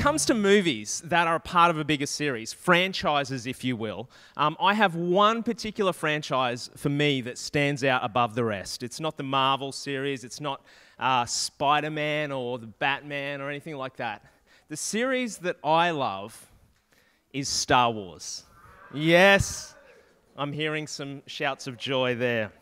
comes to movies that are a part of a bigger series, franchises, if you will, um, I have one particular franchise for me that stands out above the rest. It's not the Marvel series, it's not uh, Spider Man or the Batman or anything like that. The series that I love is Star Wars. Yes, I'm hearing some shouts of joy there.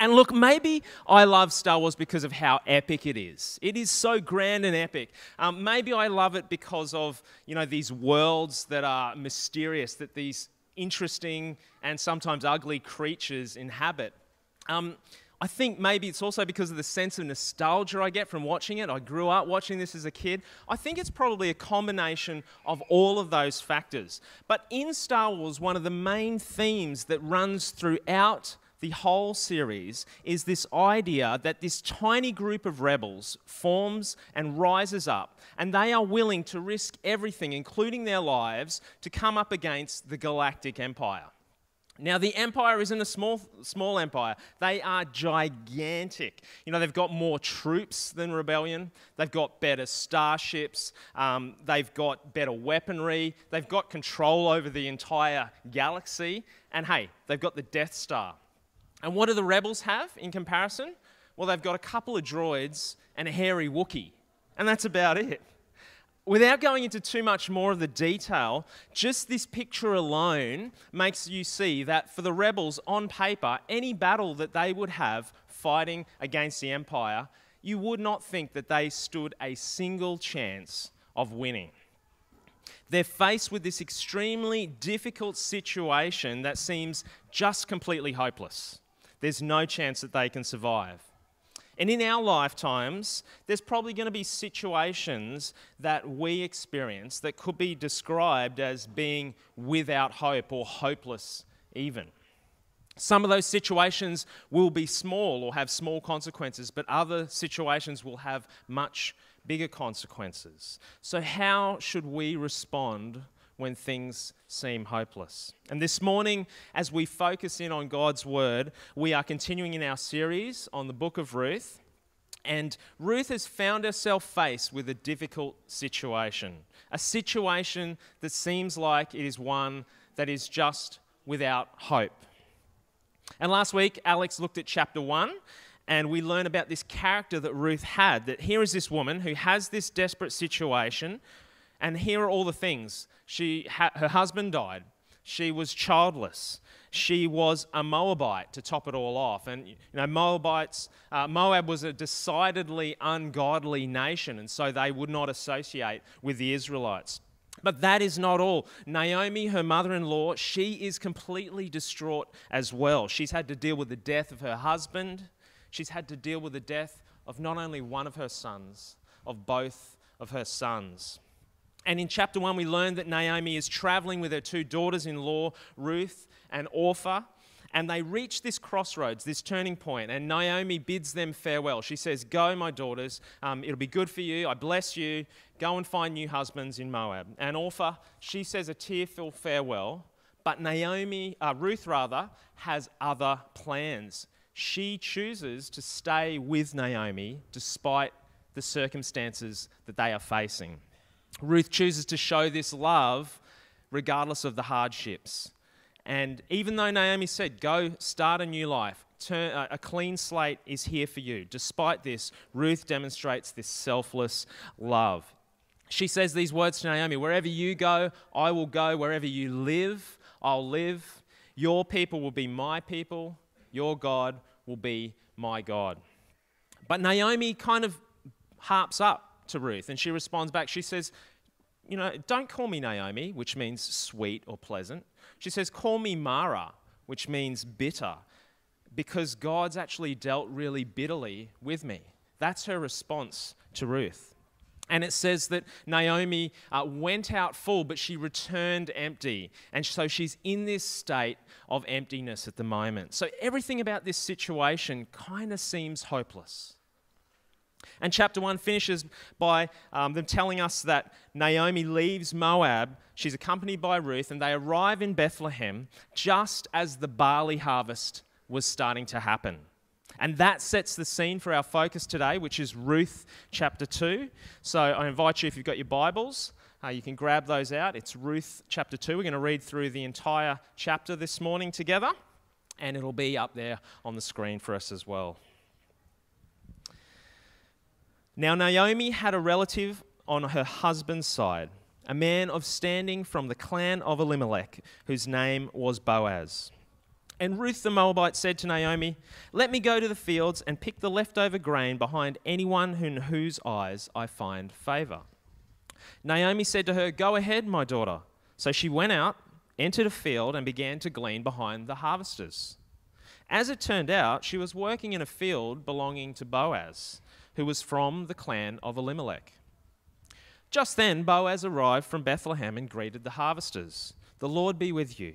And look, maybe I love Star Wars because of how epic it is. It is so grand and epic. Um, maybe I love it because of you know these worlds that are mysterious, that these interesting and sometimes ugly creatures inhabit. Um, I think maybe it's also because of the sense of nostalgia I get from watching it. I grew up watching this as a kid. I think it's probably a combination of all of those factors. But in Star Wars, one of the main themes that runs throughout the whole series is this idea that this tiny group of rebels forms and rises up, and they are willing to risk everything, including their lives, to come up against the galactic empire. Now, the empire isn't a small, small empire. They are gigantic. You know, they've got more troops than Rebellion. They've got better starships. Um, they've got better weaponry. They've got control over the entire galaxy. And hey, they've got the Death Star. And what do the rebels have in comparison? Well, they've got a couple of droids and a hairy Wookiee. And that's about it. Without going into too much more of the detail, just this picture alone makes you see that for the rebels, on paper, any battle that they would have fighting against the Empire, you would not think that they stood a single chance of winning. They're faced with this extremely difficult situation that seems just completely hopeless there's no chance that they can survive. And in our lifetimes, there's probably going to be situations that we experience that could be described as being without hope or hopeless, even. Some of those situations will be small or have small consequences, but other situations will have much bigger consequences. So, how should we respond when things seem hopeless. And this morning, as we focus in on God's Word, we are continuing in our series on the book of Ruth. And Ruth has found herself faced with a difficult situation, a situation that seems like it is one that is just without hope. And last week, Alex looked at chapter 1 and we learn about this character that Ruth had. That here is this woman who has this desperate situation, and here are all the things she ha- her husband died. She was childless. She was a Moabite to top it all off. And, you know, Moabites, uh, Moab was a decidedly ungodly nation, and so they would not associate with the Israelites. But that is not all. Naomi, her mother in law, she is completely distraught as well. She's had to deal with the death of her husband. She's had to deal with the death of not only one of her sons, of both of her sons. And in chapter 1, we learn that Naomi is traveling with her two daughters in law, Ruth and Orpha. And they reach this crossroads, this turning point, and Naomi bids them farewell. She says, Go, my daughters, um, it'll be good for you. I bless you. Go and find new husbands in Moab. And Orpha, she says a tearful farewell, but Naomi, uh, Ruth rather, has other plans. She chooses to stay with Naomi despite the circumstances that they are facing. Ruth chooses to show this love regardless of the hardships. And even though Naomi said, Go start a new life, turn, uh, a clean slate is here for you, despite this, Ruth demonstrates this selfless love. She says these words to Naomi Wherever you go, I will go. Wherever you live, I'll live. Your people will be my people. Your God will be my God. But Naomi kind of harps up to Ruth, and she responds back. She says, You know, don't call me Naomi, which means sweet or pleasant. She says, Call me Mara, which means bitter, because God's actually dealt really bitterly with me. That's her response to Ruth. And it says that Naomi uh, went out full, but she returned empty. And so she's in this state of emptiness at the moment. So everything about this situation kind of seems hopeless. And chapter 1 finishes by um, them telling us that Naomi leaves Moab. She's accompanied by Ruth, and they arrive in Bethlehem just as the barley harvest was starting to happen. And that sets the scene for our focus today, which is Ruth chapter 2. So I invite you, if you've got your Bibles, uh, you can grab those out. It's Ruth chapter 2. We're going to read through the entire chapter this morning together, and it'll be up there on the screen for us as well. Now, Naomi had a relative on her husband's side, a man of standing from the clan of Elimelech, whose name was Boaz. And Ruth the Moabite said to Naomi, Let me go to the fields and pick the leftover grain behind anyone in whose eyes I find favor. Naomi said to her, Go ahead, my daughter. So she went out, entered a field, and began to glean behind the harvesters. As it turned out, she was working in a field belonging to Boaz who was from the clan of Elimelech. Just then, Boaz arrived from Bethlehem and greeted the harvesters. The Lord be with you.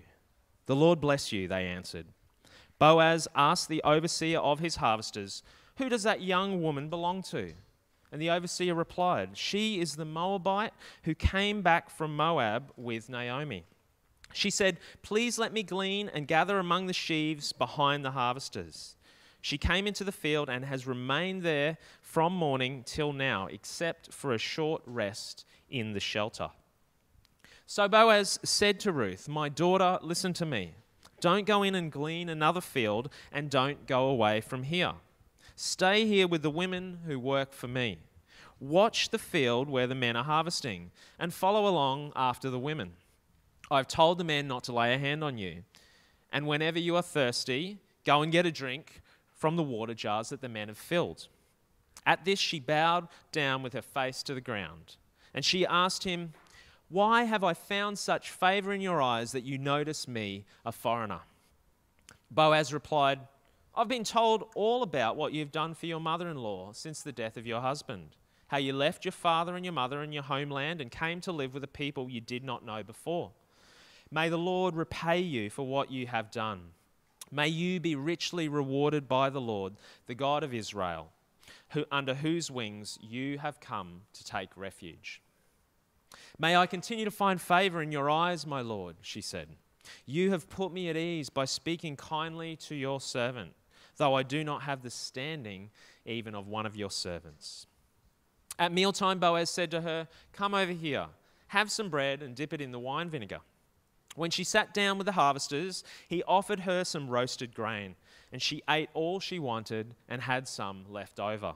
The Lord bless you, they answered. Boaz asked the overseer of his harvesters, Who does that young woman belong to? And the overseer replied, She is the Moabite who came back from Moab with Naomi. She said, Please let me glean and gather among the sheaves behind the harvesters. She came into the field and has remained there from morning till now, except for a short rest in the shelter. So Boaz said to Ruth, My daughter, listen to me. Don't go in and glean another field, and don't go away from here. Stay here with the women who work for me. Watch the field where the men are harvesting, and follow along after the women. I've told the men not to lay a hand on you. And whenever you are thirsty, go and get a drink from the water jars that the men have filled. At this, she bowed down with her face to the ground. And she asked him, Why have I found such favor in your eyes that you notice me, a foreigner? Boaz replied, I've been told all about what you've done for your mother in law since the death of your husband, how you left your father and your mother and your homeland and came to live with a people you did not know before. May the Lord repay you for what you have done. May you be richly rewarded by the Lord, the God of Israel, who, under whose wings you have come to take refuge. May I continue to find favor in your eyes, my Lord, she said. You have put me at ease by speaking kindly to your servant, though I do not have the standing even of one of your servants. At mealtime, Boaz said to her, Come over here, have some bread and dip it in the wine vinegar. When she sat down with the harvesters, he offered her some roasted grain, and she ate all she wanted and had some left over.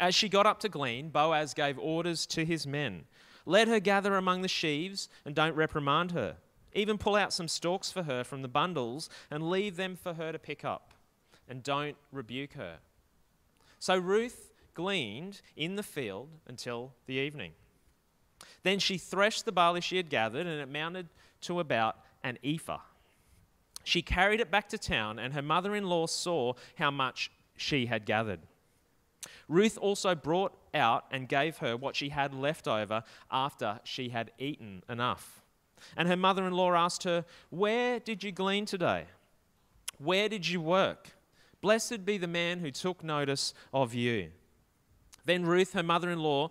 As she got up to glean, Boaz gave orders to his men Let her gather among the sheaves, and don't reprimand her. Even pull out some stalks for her from the bundles, and leave them for her to pick up, and don't rebuke her. So Ruth gleaned in the field until the evening. Then she threshed the barley she had gathered, and it mounted to about an ephah. She carried it back to town, and her mother in law saw how much she had gathered. Ruth also brought out and gave her what she had left over after she had eaten enough. And her mother in law asked her, Where did you glean today? Where did you work? Blessed be the man who took notice of you. Then Ruth, her mother in law,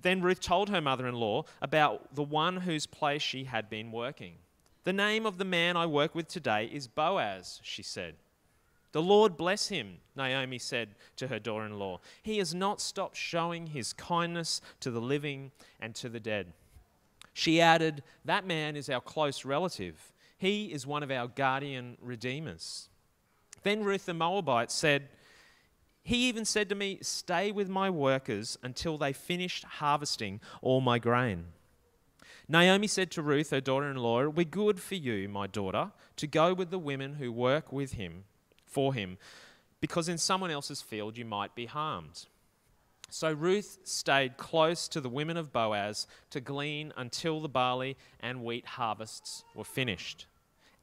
then Ruth told her mother in law about the one whose place she had been working. The name of the man I work with today is Boaz, she said. The Lord bless him, Naomi said to her daughter in law. He has not stopped showing his kindness to the living and to the dead. She added, That man is our close relative. He is one of our guardian redeemers. Then Ruth the Moabite said, he even said to me, Stay with my workers until they finished harvesting all my grain. Naomi said to Ruth, her daughter in law, We're good for you, my daughter, to go with the women who work with him, for him, because in someone else's field you might be harmed. So Ruth stayed close to the women of Boaz to glean until the barley and wheat harvests were finished.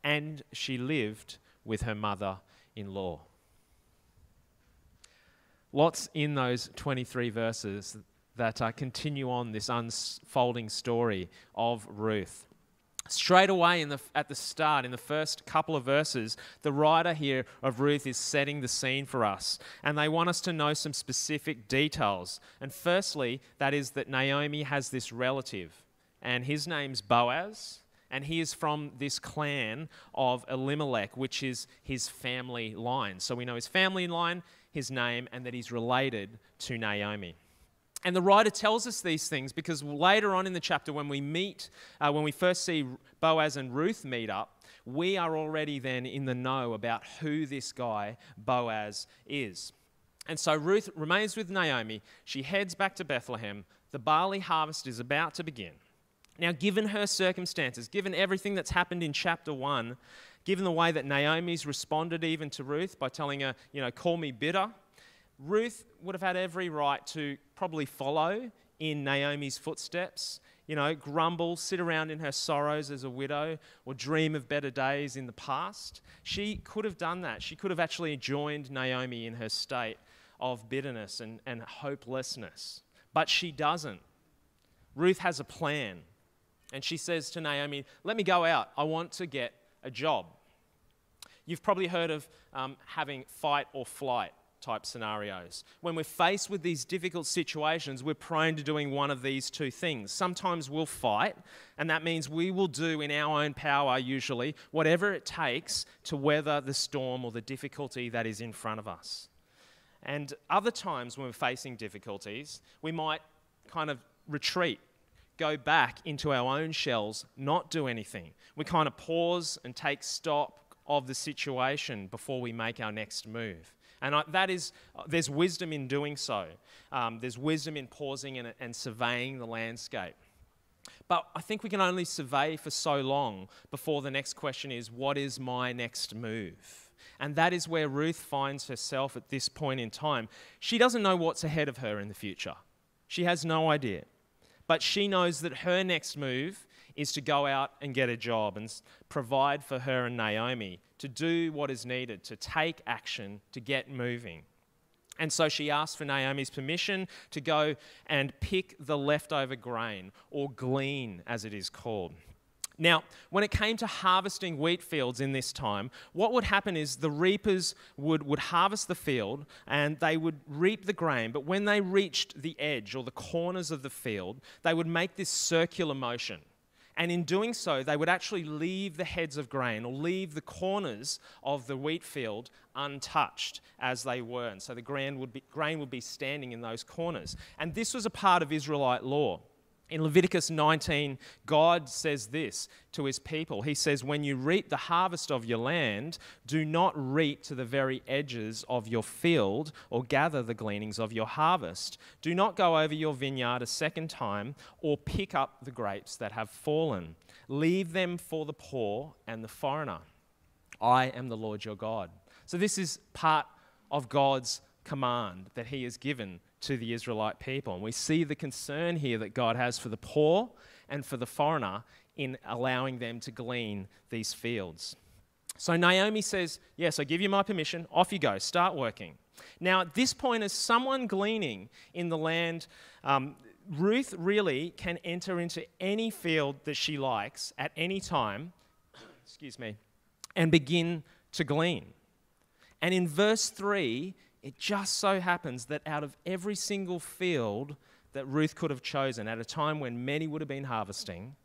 And she lived with her mother in law. Lots in those 23 verses that uh, continue on this unfolding story of Ruth. Straight away the, at the start, in the first couple of verses, the writer here of Ruth is setting the scene for us. And they want us to know some specific details. And firstly, that is that Naomi has this relative, and his name's Boaz, and he is from this clan of Elimelech, which is his family line. So we know his family line, his name and that he's related to Naomi. And the writer tells us these things because later on in the chapter, when we meet, uh, when we first see Boaz and Ruth meet up, we are already then in the know about who this guy Boaz is. And so Ruth remains with Naomi. She heads back to Bethlehem. The barley harvest is about to begin. Now, given her circumstances, given everything that's happened in chapter 1, given the way that Naomi's responded even to Ruth by telling her, you know, call me bitter, Ruth would have had every right to probably follow in Naomi's footsteps. You know, grumble, sit around in her sorrows as a widow, or dream of better days in the past. She could have done that. She could have actually joined Naomi in her state of bitterness and, and hopelessness. But she doesn't. Ruth has a plan. And she says to Naomi, Let me go out. I want to get a job. You've probably heard of um, having fight or flight type scenarios. When we're faced with these difficult situations, we're prone to doing one of these two things. Sometimes we'll fight, and that means we will do in our own power, usually, whatever it takes to weather the storm or the difficulty that is in front of us. And other times when we're facing difficulties, we might kind of retreat, go back into our own shells, not do anything. We kind of pause and take stock of the situation before we make our next move. And I, that is, there's wisdom in doing so. Um, there's wisdom in pausing and, and surveying the landscape. But I think we can only survey for so long before the next question is, what is my next move? And that is where Ruth finds herself at this point in time. She doesn't know what's ahead of her in the future, she has no idea. But she knows that her next move is to go out and get a job and provide for her and Naomi to do what is needed, to take action, to get moving. And so she asked for Naomi's permission to go and pick the leftover grain, or glean as it is called. Now, when it came to harvesting wheat fields in this time, what would happen is the reapers would, would harvest the field and they would reap the grain, but when they reached the edge or the corners of the field, they would make this circular motion. And in doing so, they would actually leave the heads of grain or leave the corners of the wheat field untouched as they were. And so the grain would be, grain would be standing in those corners. And this was a part of Israelite law. In Leviticus 19, God says this to his people. He says, When you reap the harvest of your land, do not reap to the very edges of your field or gather the gleanings of your harvest. Do not go over your vineyard a second time or pick up the grapes that have fallen. Leave them for the poor and the foreigner. I am the Lord your God. So, this is part of God's command that he has given to the Israelite people. And we see the concern here that God has for the poor and for the foreigner in allowing them to glean these fields. So Naomi says, Yes, I give you my permission. Off you go. Start working. Now, at this point, as someone gleaning in the land, um, Ruth really can enter into any field that she likes at any time, excuse me, and begin to glean. And in verse 3, it just so happens that out of every single field that Ruth could have chosen at a time when many would have been harvesting,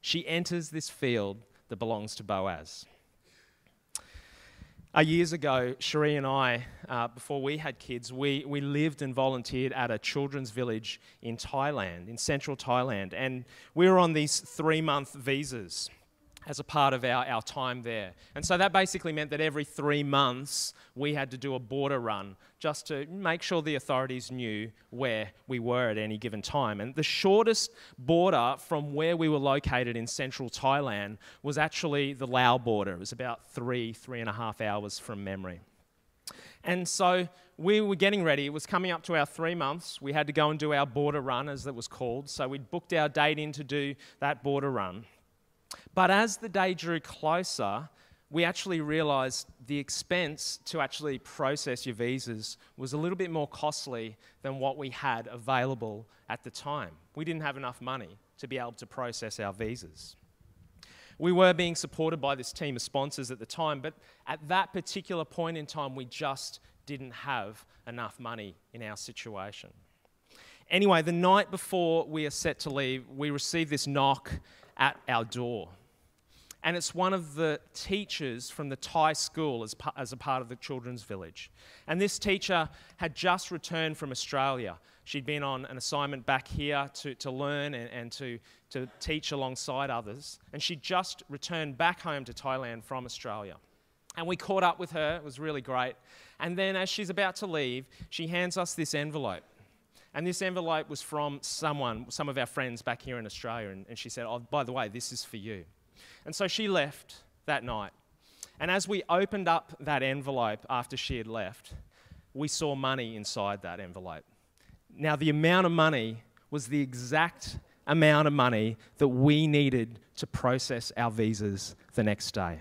she enters this field that belongs to Boaz. Uh, years ago, Cherie and I, uh, before we had kids, we, we lived and volunteered at a children's village in Thailand, in central Thailand. And we were on these three month visas as a part of our, our time there. And so that basically meant that every three months we had to do a border run just to make sure the authorities knew where we were at any given time. And the shortest border from where we were located in central Thailand was actually the Lao border. It was about three, three and a half hours from memory. And so we were getting ready. It was coming up to our three months. We had to go and do our border run, as it was called. So we'd booked our date in to do that border run. But as the day drew closer, we actually realized the expense to actually process your visas was a little bit more costly than what we had available at the time. We didn't have enough money to be able to process our visas. We were being supported by this team of sponsors at the time, but at that particular point in time, we just didn't have enough money in our situation. Anyway, the night before we are set to leave, we received this knock at our door. And it's one of the teachers from the Thai school as, as a part of the children's village. And this teacher had just returned from Australia. She'd been on an assignment back here to, to learn and, and to, to teach alongside others. And she'd just returned back home to Thailand from Australia. And we caught up with her, it was really great. And then, as she's about to leave, she hands us this envelope. And this envelope was from someone, some of our friends back here in Australia. And, and she said, Oh, by the way, this is for you. And so she left that night. And as we opened up that envelope after she had left, we saw money inside that envelope. Now, the amount of money was the exact amount of money that we needed to process our visas the next day.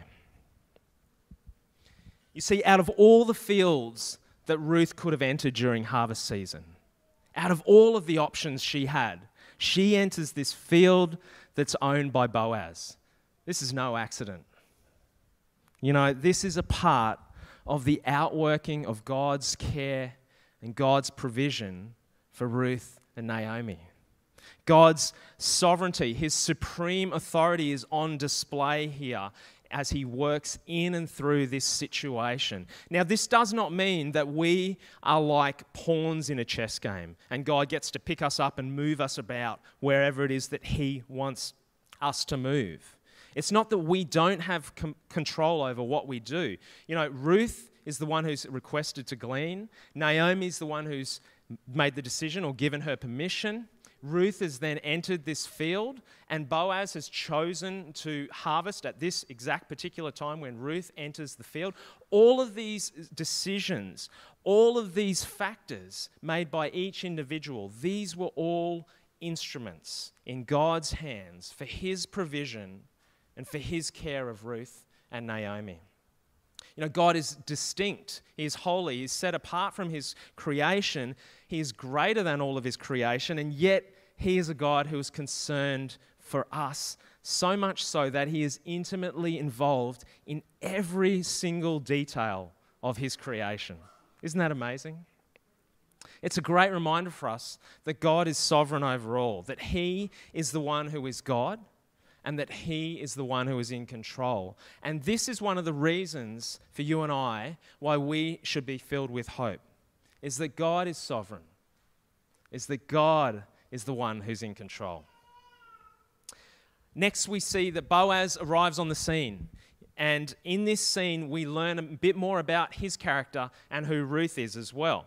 You see, out of all the fields that Ruth could have entered during harvest season, out of all of the options she had, she enters this field that's owned by Boaz. This is no accident. You know, this is a part of the outworking of God's care and God's provision for Ruth and Naomi. God's sovereignty, his supreme authority is on display here as he works in and through this situation. Now, this does not mean that we are like pawns in a chess game and God gets to pick us up and move us about wherever it is that he wants us to move. It's not that we don't have com- control over what we do. You know, Ruth is the one who's requested to glean, Naomi's the one who's made the decision or given her permission. Ruth has then entered this field, and Boaz has chosen to harvest at this exact particular time when Ruth enters the field. All of these decisions, all of these factors made by each individual, these were all instruments in God's hands for his provision and for his care of Ruth and Naomi. You know, God is distinct. He is holy. He's set apart from his creation. He is greater than all of his creation, and yet he is a God who is concerned for us, so much so that he is intimately involved in every single detail of his creation. Isn't that amazing? It's a great reminder for us that God is sovereign over all, that he is the one who is God and that He is the one who is in control. And this is one of the reasons for you and I why we should be filled with hope is that God is sovereign, is that God is the one who's in control. Next, we see that Boaz arrives on the scene. And in this scene, we learn a bit more about his character and who Ruth is as well.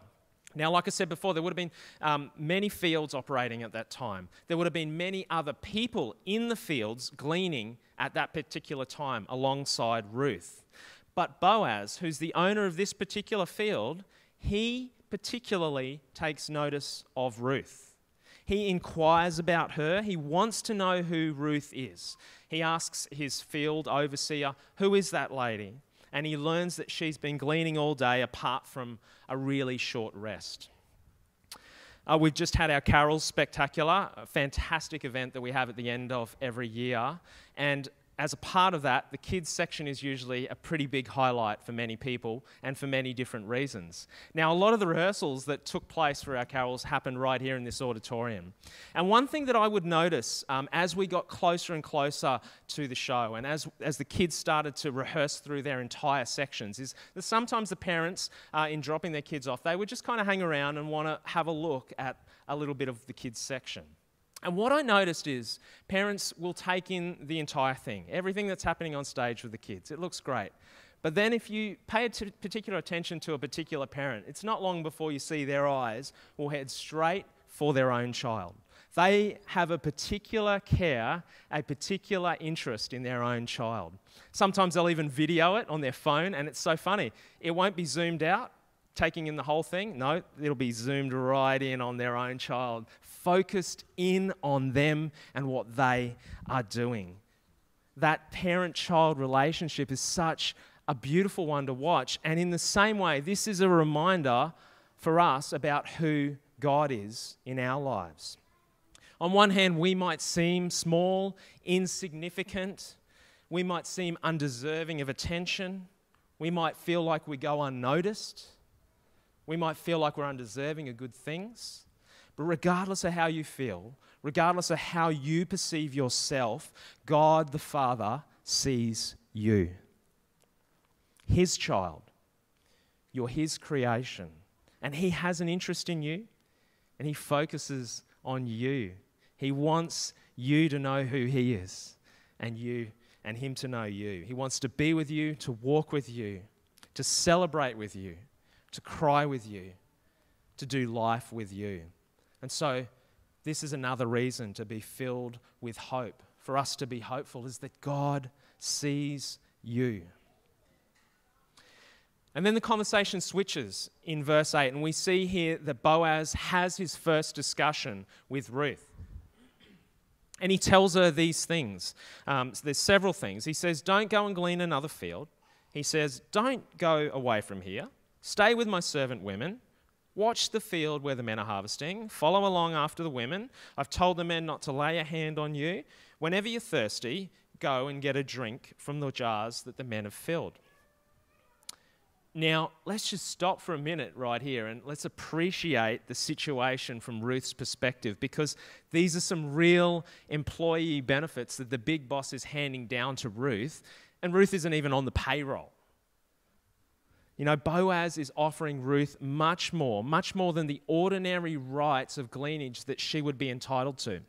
Now, like I said before, there would have been um, many fields operating at that time. There would have been many other people in the fields gleaning at that particular time alongside Ruth. But Boaz, who's the owner of this particular field, he particularly takes notice of Ruth. He inquires about her. He wants to know who Ruth is. He asks his field overseer, Who is that lady? And he learns that she's been gleaning all day apart from a really short rest. Uh, we've just had our Carols Spectacular, a fantastic event that we have at the end of every year. And as a part of that, the kids section is usually a pretty big highlight for many people and for many different reasons. Now, a lot of the rehearsals that took place for our carols happened right here in this auditorium. And one thing that I would notice um, as we got closer and closer to the show, and as, as the kids started to rehearse through their entire sections, is that sometimes the parents, uh, in dropping their kids off, they would just kind of hang around and want to have a look at a little bit of the kids' section. And what I noticed is parents will take in the entire thing, everything that's happening on stage with the kids. It looks great. But then, if you pay particular attention to a particular parent, it's not long before you see their eyes will head straight for their own child. They have a particular care, a particular interest in their own child. Sometimes they'll even video it on their phone, and it's so funny. It won't be zoomed out, taking in the whole thing. No, it'll be zoomed right in on their own child, focused in on them and what they are doing. That parent child relationship is such a beautiful one to watch. And in the same way, this is a reminder for us about who God is in our lives. On one hand, we might seem small, insignificant, we might seem undeserving of attention, we might feel like we go unnoticed, we might feel like we're undeserving of good things. But regardless of how you feel, regardless of how you perceive yourself, God the Father sees you. His child. You're His creation. And He has an interest in you, and He focuses on you. He wants you to know who He is, and you and Him to know you. He wants to be with you, to walk with you, to celebrate with you, to cry with you, to do life with you. And so, this is another reason to be filled with hope. For us to be hopeful is that God sees you. And then the conversation switches in verse 8, and we see here that Boaz has his first discussion with Ruth. And he tells her these things. Um, so there's several things. He says, Don't go and glean another field. He says, Don't go away from here. Stay with my servant women. Watch the field where the men are harvesting. Follow along after the women. I've told the men not to lay a hand on you. Whenever you're thirsty, go and get a drink from the jars that the men have filled. Now, let's just stop for a minute right here and let's appreciate the situation from Ruth's perspective because these are some real employee benefits that the big boss is handing down to Ruth, and Ruth isn't even on the payroll. You know, Boaz is offering Ruth much more, much more than the ordinary rights of gleanage that she would be entitled to.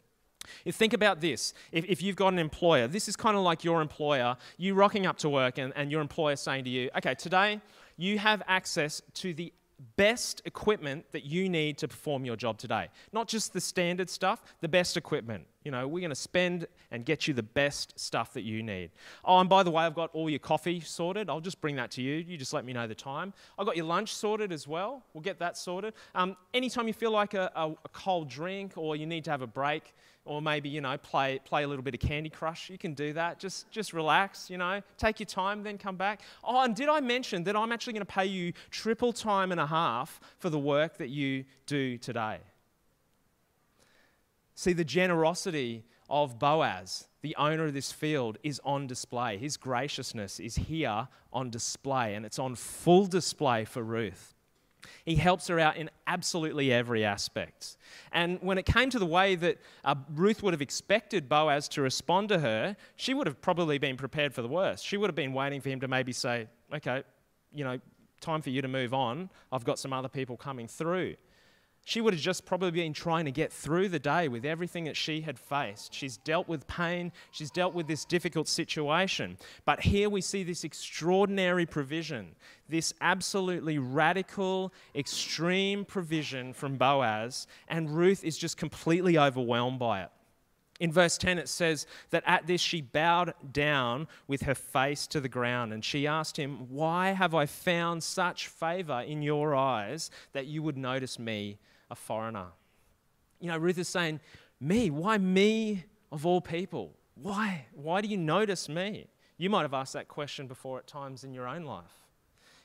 If think about this. If, if you've got an employer, this is kind of like your employer, you rocking up to work and, and your employer saying to you, okay, today you have access to the best equipment that you need to perform your job today. Not just the standard stuff, the best equipment. You know, we're going to spend and get you the best stuff that you need. Oh, and by the way, I've got all your coffee sorted. I'll just bring that to you. You just let me know the time. I've got your lunch sorted as well. We'll get that sorted. Um, anytime you feel like a, a, a cold drink or you need to have a break, or maybe you know play play a little bit of Candy Crush. You can do that. Just just relax. You know, take your time, then come back. Oh, and did I mention that I'm actually going to pay you triple time and a half for the work that you do today? See, the generosity of Boaz, the owner of this field, is on display. His graciousness is here on display, and it's on full display for Ruth. He helps her out in absolutely every aspect. And when it came to the way that uh, Ruth would have expected Boaz to respond to her, she would have probably been prepared for the worst. She would have been waiting for him to maybe say, okay, you know, time for you to move on. I've got some other people coming through. She would have just probably been trying to get through the day with everything that she had faced. She's dealt with pain, she's dealt with this difficult situation. But here we see this extraordinary provision, this absolutely radical, extreme provision from Boaz, and Ruth is just completely overwhelmed by it. In verse 10, it says that at this she bowed down with her face to the ground and she asked him, Why have I found such favor in your eyes that you would notice me a foreigner. You know, Ruth is saying, Me, why me of all people? Why? Why do you notice me? You might have asked that question before at times in your own life.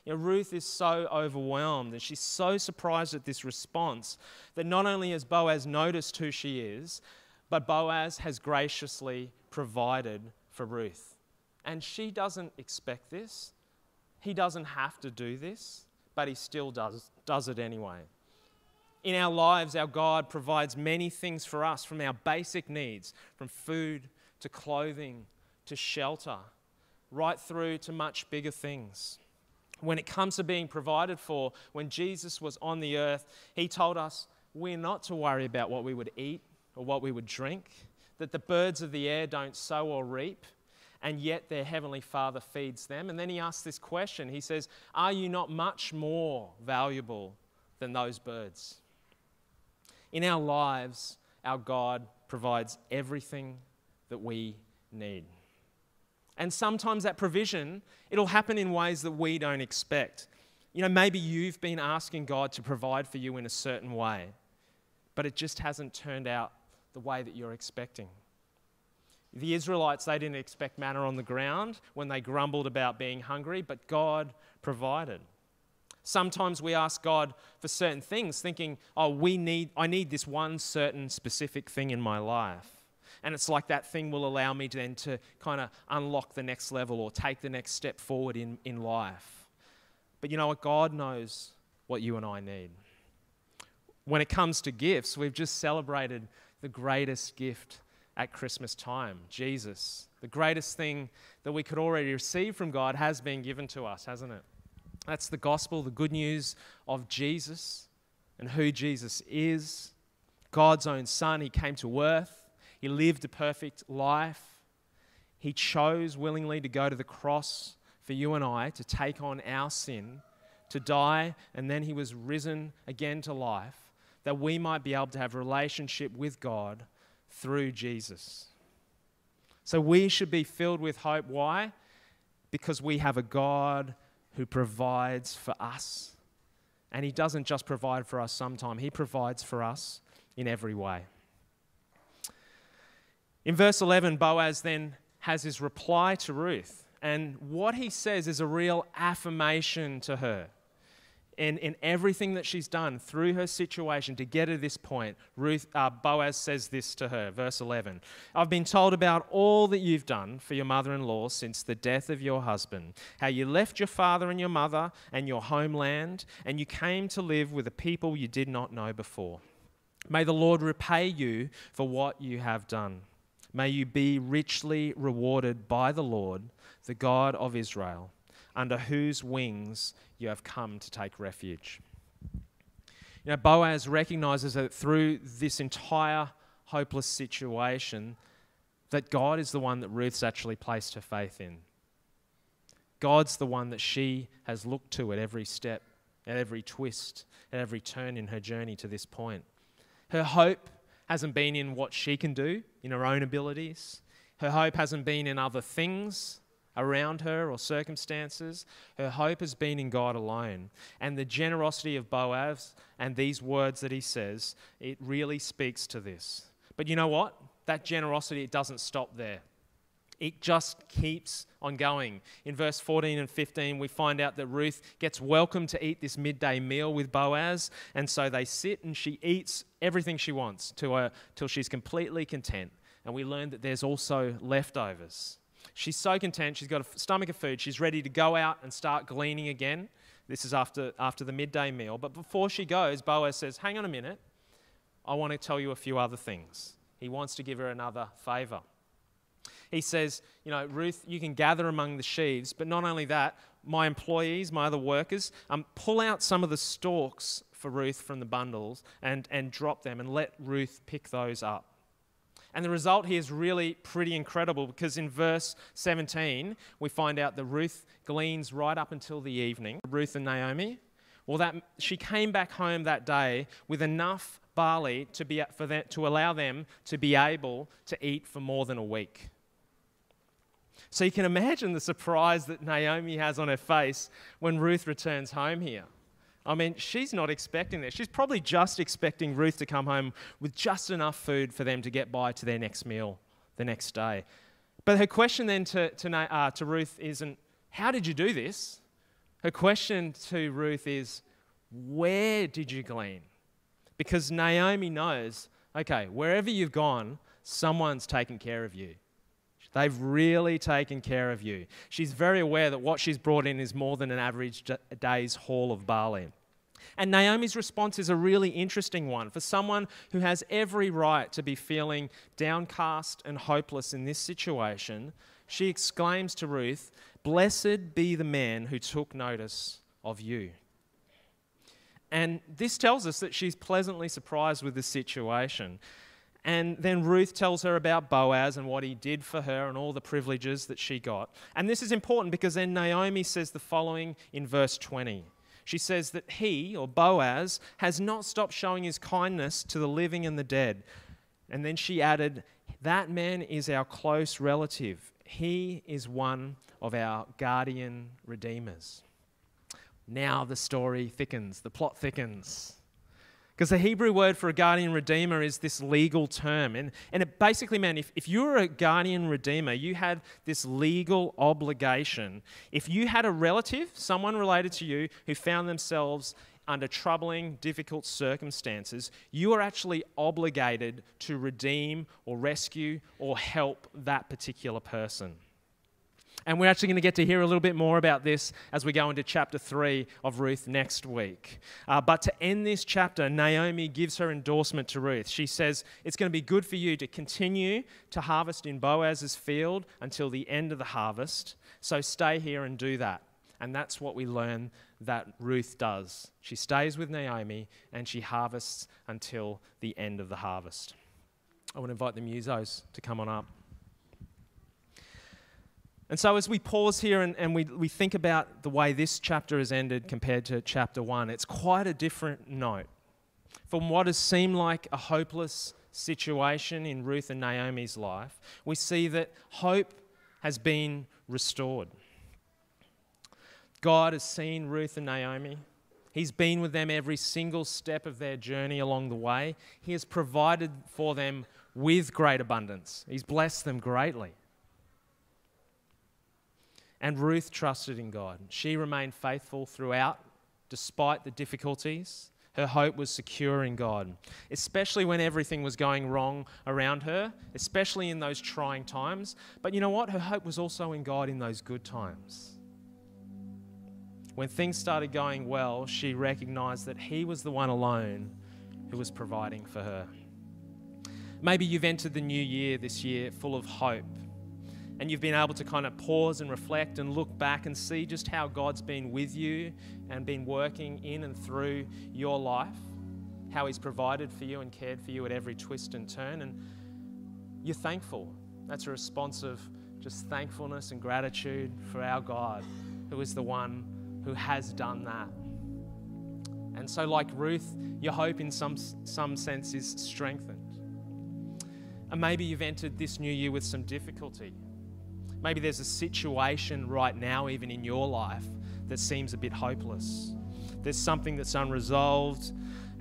You know, Ruth is so overwhelmed and she's so surprised at this response that not only has Boaz noticed who she is, but Boaz has graciously provided for Ruth. And she doesn't expect this. He doesn't have to do this, but he still does, does it anyway. In our lives, our God provides many things for us from our basic needs, from food to clothing to shelter, right through to much bigger things. When it comes to being provided for, when Jesus was on the earth, he told us we're not to worry about what we would eat or what we would drink, that the birds of the air don't sow or reap, and yet their heavenly Father feeds them. And then he asks this question He says, Are you not much more valuable than those birds? In our lives, our God provides everything that we need. And sometimes that provision, it'll happen in ways that we don't expect. You know, maybe you've been asking God to provide for you in a certain way, but it just hasn't turned out the way that you're expecting. The Israelites, they didn't expect manna on the ground when they grumbled about being hungry, but God provided. Sometimes we ask God for certain things, thinking, oh, we need, I need this one certain specific thing in my life. And it's like that thing will allow me then to kind of unlock the next level or take the next step forward in, in life. But you know what? God knows what you and I need. When it comes to gifts, we've just celebrated the greatest gift at Christmas time Jesus. The greatest thing that we could already receive from God has been given to us, hasn't it? That's the gospel, the good news of Jesus and who Jesus is. God's own Son, He came to earth, He lived a perfect life. He chose willingly to go to the cross for you and I to take on our sin, to die, and then He was risen again to life that we might be able to have relationship with God through Jesus. So we should be filled with hope. Why? Because we have a God who provides for us. And He doesn't just provide for us sometime, He provides for us in every way. In verse 11, Boaz then has his reply to Ruth. And what he says is a real affirmation to her in, in everything that she's done through her situation to get to this point, Ruth, uh, Boaz says this to her, verse 11 I've been told about all that you've done for your mother in law since the death of your husband, how you left your father and your mother and your homeland, and you came to live with a people you did not know before. May the Lord repay you for what you have done. May you be richly rewarded by the Lord, the God of Israel under whose wings you have come to take refuge. You know, Boaz recognizes that through this entire hopeless situation, that God is the one that Ruth's actually placed her faith in. God's the one that she has looked to at every step, at every twist, at every turn in her journey to this point. Her hope hasn't been in what she can do, in her own abilities. Her hope hasn't been in other things around her or circumstances. Her hope has been in God alone. And the generosity of Boaz and these words that he says, it really speaks to this. But you know what? That generosity, it doesn't stop there. It just keeps on going. In verse 14 and 15, we find out that Ruth gets welcome to eat this midday meal with Boaz. And so they sit and she eats everything she wants to her, till she's completely content. And we learn that there's also leftovers. She's so content. She's got a stomach of food. She's ready to go out and start gleaning again. This is after, after the midday meal. But before she goes, Boaz says, Hang on a minute. I want to tell you a few other things. He wants to give her another favor. He says, You know, Ruth, you can gather among the sheaves, but not only that, my employees, my other workers, um, pull out some of the stalks for Ruth from the bundles and, and drop them and let Ruth pick those up. And the result here is really pretty incredible because in verse 17, we find out that Ruth gleans right up until the evening. Ruth and Naomi. Well, that, she came back home that day with enough barley to, be, for them, to allow them to be able to eat for more than a week. So you can imagine the surprise that Naomi has on her face when Ruth returns home here. I mean, she's not expecting this. She's probably just expecting Ruth to come home with just enough food for them to get by to their next meal the next day. But her question then to, to, uh, to Ruth isn't, How did you do this? Her question to Ruth is, Where did you glean? Because Naomi knows, okay, wherever you've gone, someone's taken care of you. They've really taken care of you. She's very aware that what she's brought in is more than an average day's haul of barley. And Naomi's response is a really interesting one for someone who has every right to be feeling downcast and hopeless in this situation. She exclaims to Ruth, Blessed be the man who took notice of you. And this tells us that she's pleasantly surprised with the situation. And then Ruth tells her about Boaz and what he did for her and all the privileges that she got. And this is important because then Naomi says the following in verse 20 she says that he, or Boaz, has not stopped showing his kindness to the living and the dead. And then she added, That man is our close relative. He is one of our guardian redeemers. Now the story thickens, the plot thickens. Because the Hebrew word for a guardian redeemer is this legal term. And, and it basically meant if, if you were a guardian redeemer, you had this legal obligation. If you had a relative, someone related to you, who found themselves under troubling, difficult circumstances, you are actually obligated to redeem or rescue or help that particular person. And we're actually going to get to hear a little bit more about this as we go into chapter 3 of Ruth next week. Uh, but to end this chapter, Naomi gives her endorsement to Ruth. She says, It's going to be good for you to continue to harvest in Boaz's field until the end of the harvest. So stay here and do that. And that's what we learn that Ruth does. She stays with Naomi and she harvests until the end of the harvest. I want to invite the musos to come on up. And so, as we pause here and, and we, we think about the way this chapter has ended compared to chapter one, it's quite a different note. From what has seemed like a hopeless situation in Ruth and Naomi's life, we see that hope has been restored. God has seen Ruth and Naomi. He's been with them every single step of their journey along the way. He has provided for them with great abundance, He's blessed them greatly. And Ruth trusted in God. She remained faithful throughout, despite the difficulties. Her hope was secure in God, especially when everything was going wrong around her, especially in those trying times. But you know what? Her hope was also in God in those good times. When things started going well, she recognized that He was the one alone who was providing for her. Maybe you've entered the new year this year full of hope and you've been able to kind of pause and reflect and look back and see just how God's been with you and been working in and through your life, how He's provided for you and cared for you at every twist and turn. And you're thankful. That's a response of just thankfulness and gratitude for our God, who is the one who has done that. And so, like Ruth, your hope in some, some sense is strengthened. And maybe you've entered this new year with some difficulty Maybe there's a situation right now, even in your life, that seems a bit hopeless. There's something that's unresolved,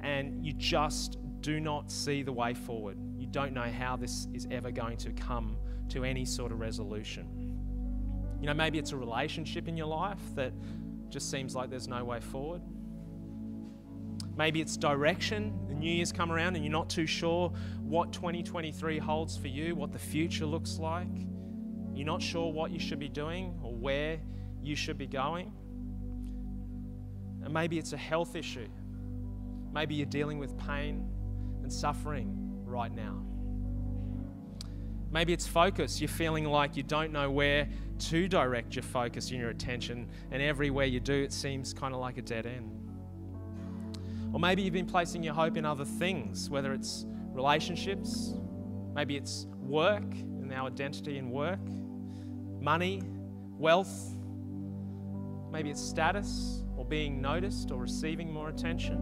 and you just do not see the way forward. You don't know how this is ever going to come to any sort of resolution. You know, maybe it's a relationship in your life that just seems like there's no way forward. Maybe it's direction. The new year's come around and you're not too sure what 2023 holds for you, what the future looks like. You're not sure what you should be doing or where you should be going. And maybe it's a health issue. Maybe you're dealing with pain and suffering right now. Maybe it's focus. You're feeling like you don't know where to direct your focus and your attention, and everywhere you do, it seems kind of like a dead end. Or maybe you've been placing your hope in other things, whether it's relationships, maybe it's work and our identity in work, money, wealth, maybe it's status or being noticed or receiving more attention.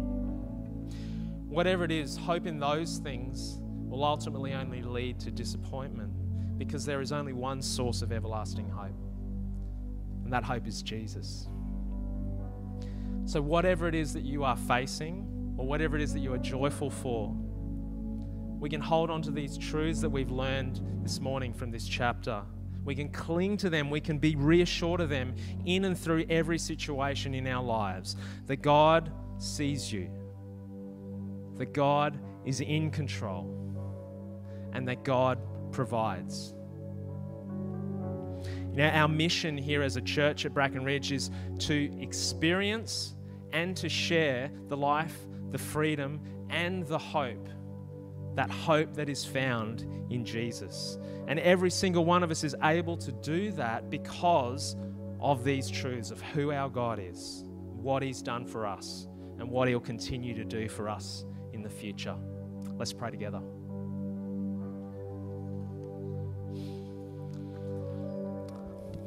Whatever it is, hope in those things will ultimately only lead to disappointment because there is only one source of everlasting hope, and that hope is Jesus. So, whatever it is that you are facing, or whatever it is that you are joyful for, we can hold on to these truths that we've learned this morning from this chapter we can cling to them. We can be reassured of them in and through every situation in our lives. That God sees you, that God is in control, and that God provides. Now, our mission here as a church at Bracken Ridge is to experience and to share the life, the freedom, and the hope that hope that is found in Jesus. And every single one of us is able to do that because of these truths of who our God is, what He's done for us, and what He'll continue to do for us in the future. Let's pray together.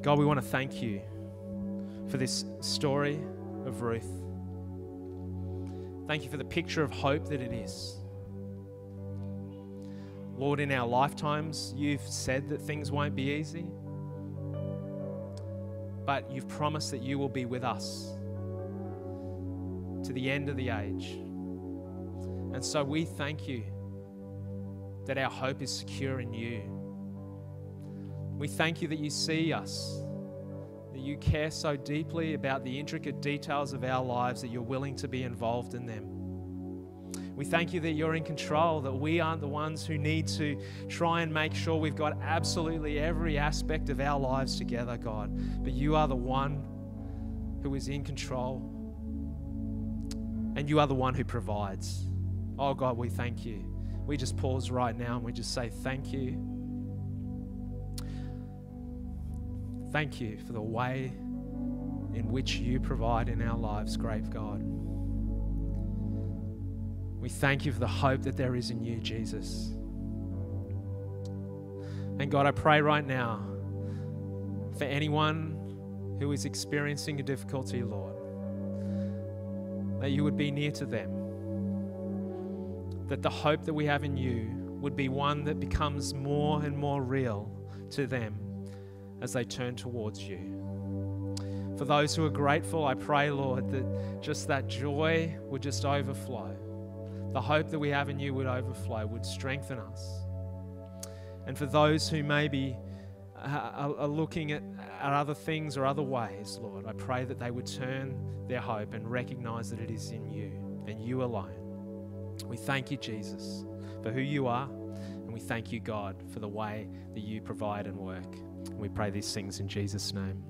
God, we want to thank you for this story of Ruth. Thank you for the picture of hope that it is. Lord, in our lifetimes, you've said that things won't be easy, but you've promised that you will be with us to the end of the age. And so we thank you that our hope is secure in you. We thank you that you see us, that you care so deeply about the intricate details of our lives that you're willing to be involved in them. We thank you that you're in control, that we aren't the ones who need to try and make sure we've got absolutely every aspect of our lives together, God. But you are the one who is in control, and you are the one who provides. Oh, God, we thank you. We just pause right now and we just say, Thank you. Thank you for the way in which you provide in our lives, great God. We thank you for the hope that there is in you, Jesus. And God, I pray right now for anyone who is experiencing a difficulty, Lord, that you would be near to them. That the hope that we have in you would be one that becomes more and more real to them as they turn towards you. For those who are grateful, I pray, Lord, that just that joy would just overflow the hope that we have in you would overflow, would strengthen us. And for those who maybe are looking at, at other things or other ways, Lord, I pray that they would turn their hope and recognize that it is in you and you alone. We thank you, Jesus, for who you are, and we thank you, God, for the way that you provide and work. We pray these things in Jesus' name.